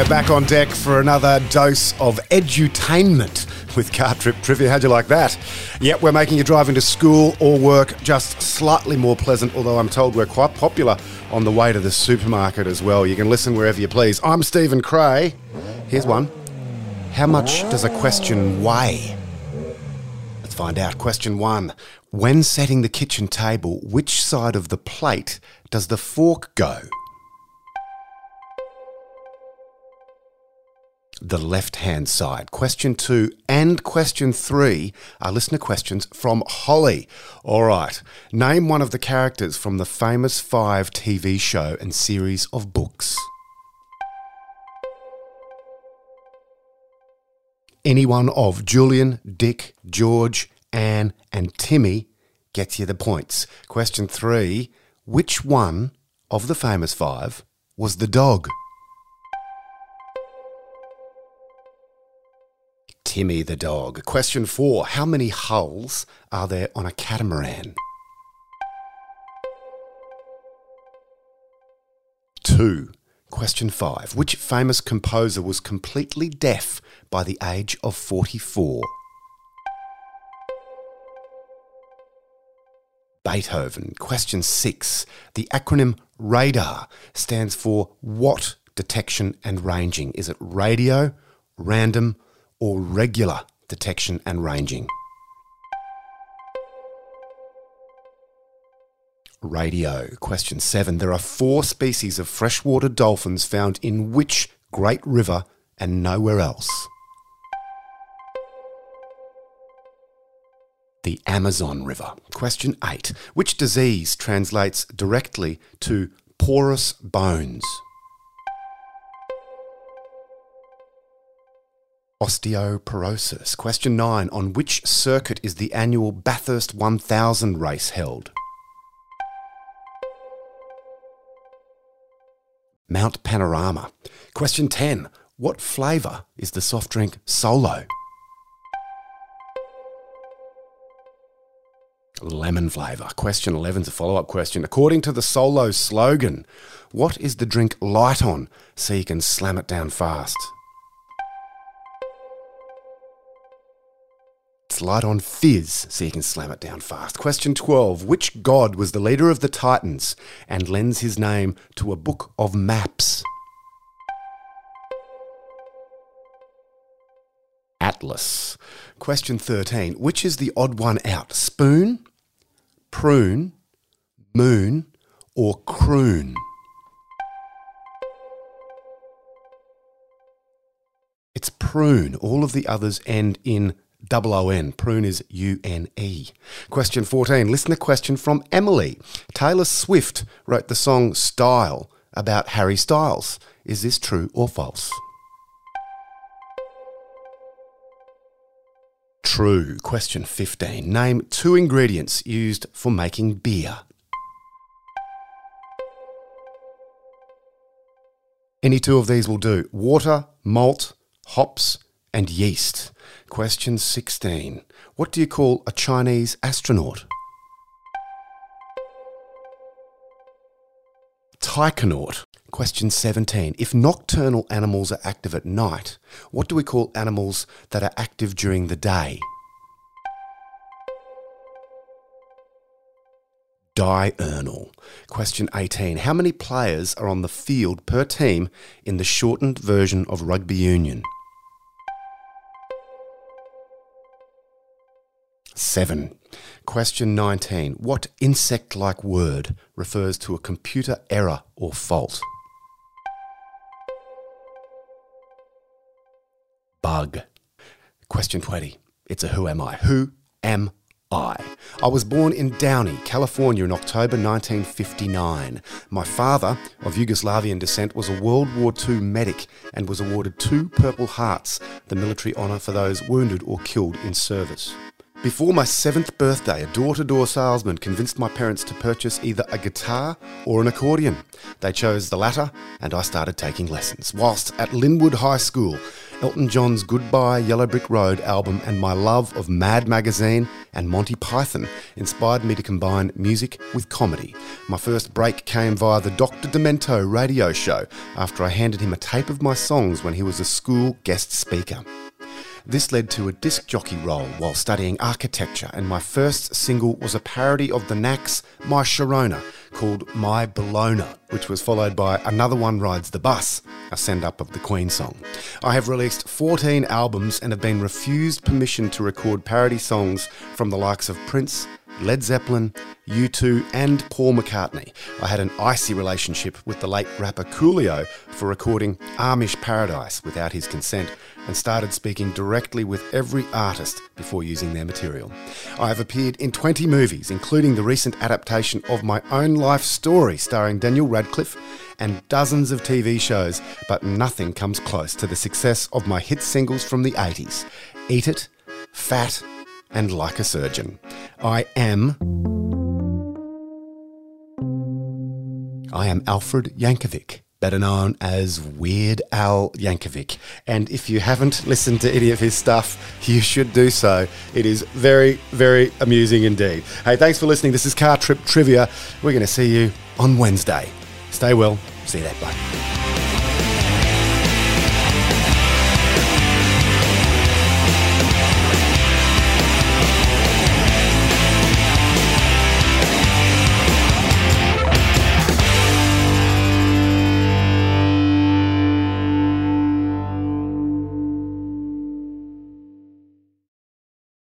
we're back on deck for another dose of edutainment with Car Trip Trivia. How'd you like that? Yep, we're making your driving to school or work just slightly more pleasant, although I'm told we're quite popular on the way to the supermarket as well. You can listen wherever you please. I'm Stephen Cray. Here's one. How much does a question weigh? Let's find out. Question one. When setting the kitchen table, which side of the plate does the fork go? The left hand side. Question two and question three are listener questions from Holly. All right, name one of the characters from the famous Five TV show and series of books. Any one of Julian, Dick, George, Anne, and Timmy gets you the points. Question three Which one of the famous five was the dog? Timmy the dog. Question four How many hulls are there on a catamaran? Two. Question five Which famous composer was completely deaf by the age of 44? Beethoven. Question six. The acronym RADAR stands for what detection and ranging? Is it radio, random, or regular detection and ranging. Radio. Question 7. There are four species of freshwater dolphins found in which great river and nowhere else? The Amazon River. Question 8. Which disease translates directly to porous bones? Osteoporosis. Question 9. On which circuit is the annual Bathurst 1000 race held? Mount Panorama. Question 10. What flavour is the soft drink Solo? Lemon flavour. Question 11 is a follow up question. According to the Solo slogan, what is the drink light on so you can slam it down fast? Light on fizz so you can slam it down fast. Question 12. Which god was the leader of the Titans and lends his name to a book of maps? Atlas. Question 13. Which is the odd one out? Spoon, prune, moon, or croon? It's prune. All of the others end in double O N. Prune is U N E. Question 14. Listener question from Emily. Taylor Swift wrote the song Style about Harry Styles. Is this true or false? True. Question 15. Name two ingredients used for making beer. Any two of these will do water, malt, hops, and yeast. Question 16. What do you call a Chinese astronaut? Taikonaut. Question 17. If nocturnal animals are active at night, what do we call animals that are active during the day? Diurnal. Question 18. How many players are on the field per team in the shortened version of rugby union? 7. Question 19. What insect like word refers to a computer error or fault? Bug. Question 20. It's a who am I? Who am I? I was born in Downey, California in October 1959. My father, of Yugoslavian descent, was a World War II medic and was awarded two Purple Hearts, the military honour for those wounded or killed in service. Before my seventh birthday, a door to door salesman convinced my parents to purchase either a guitar or an accordion. They chose the latter, and I started taking lessons. Whilst at Lynwood High School, Elton John's Goodbye Yellow Brick Road album and my love of Mad Magazine and Monty Python inspired me to combine music with comedy. My first break came via the Dr. Demento radio show after I handed him a tape of my songs when he was a school guest speaker. This led to a disc jockey role while studying architecture, and my first single was a parody of the Knack's My Sharona called My Bologna, which was followed by Another One Rides the Bus, a send up of the Queen song. I have released 14 albums and have been refused permission to record parody songs from the likes of Prince, Led Zeppelin, U2, and Paul McCartney. I had an icy relationship with the late rapper Coolio for recording Amish Paradise without his consent and started speaking directly with every artist before using their material. I have appeared in 20 movies, including the recent adaptation of my own life story starring Daniel Radcliffe and dozens of TV shows, but nothing comes close to the success of my hit singles from the 80s Eat It, Fat, and Like a Surgeon. I am. I am Alfred Yankovic, better known as Weird Al Yankovic. And if you haven't listened to any of his stuff, you should do so. It is very, very amusing indeed. Hey, thanks for listening. This is Car Trip Trivia. We're going to see you on Wednesday. Stay well. See you then. Bye.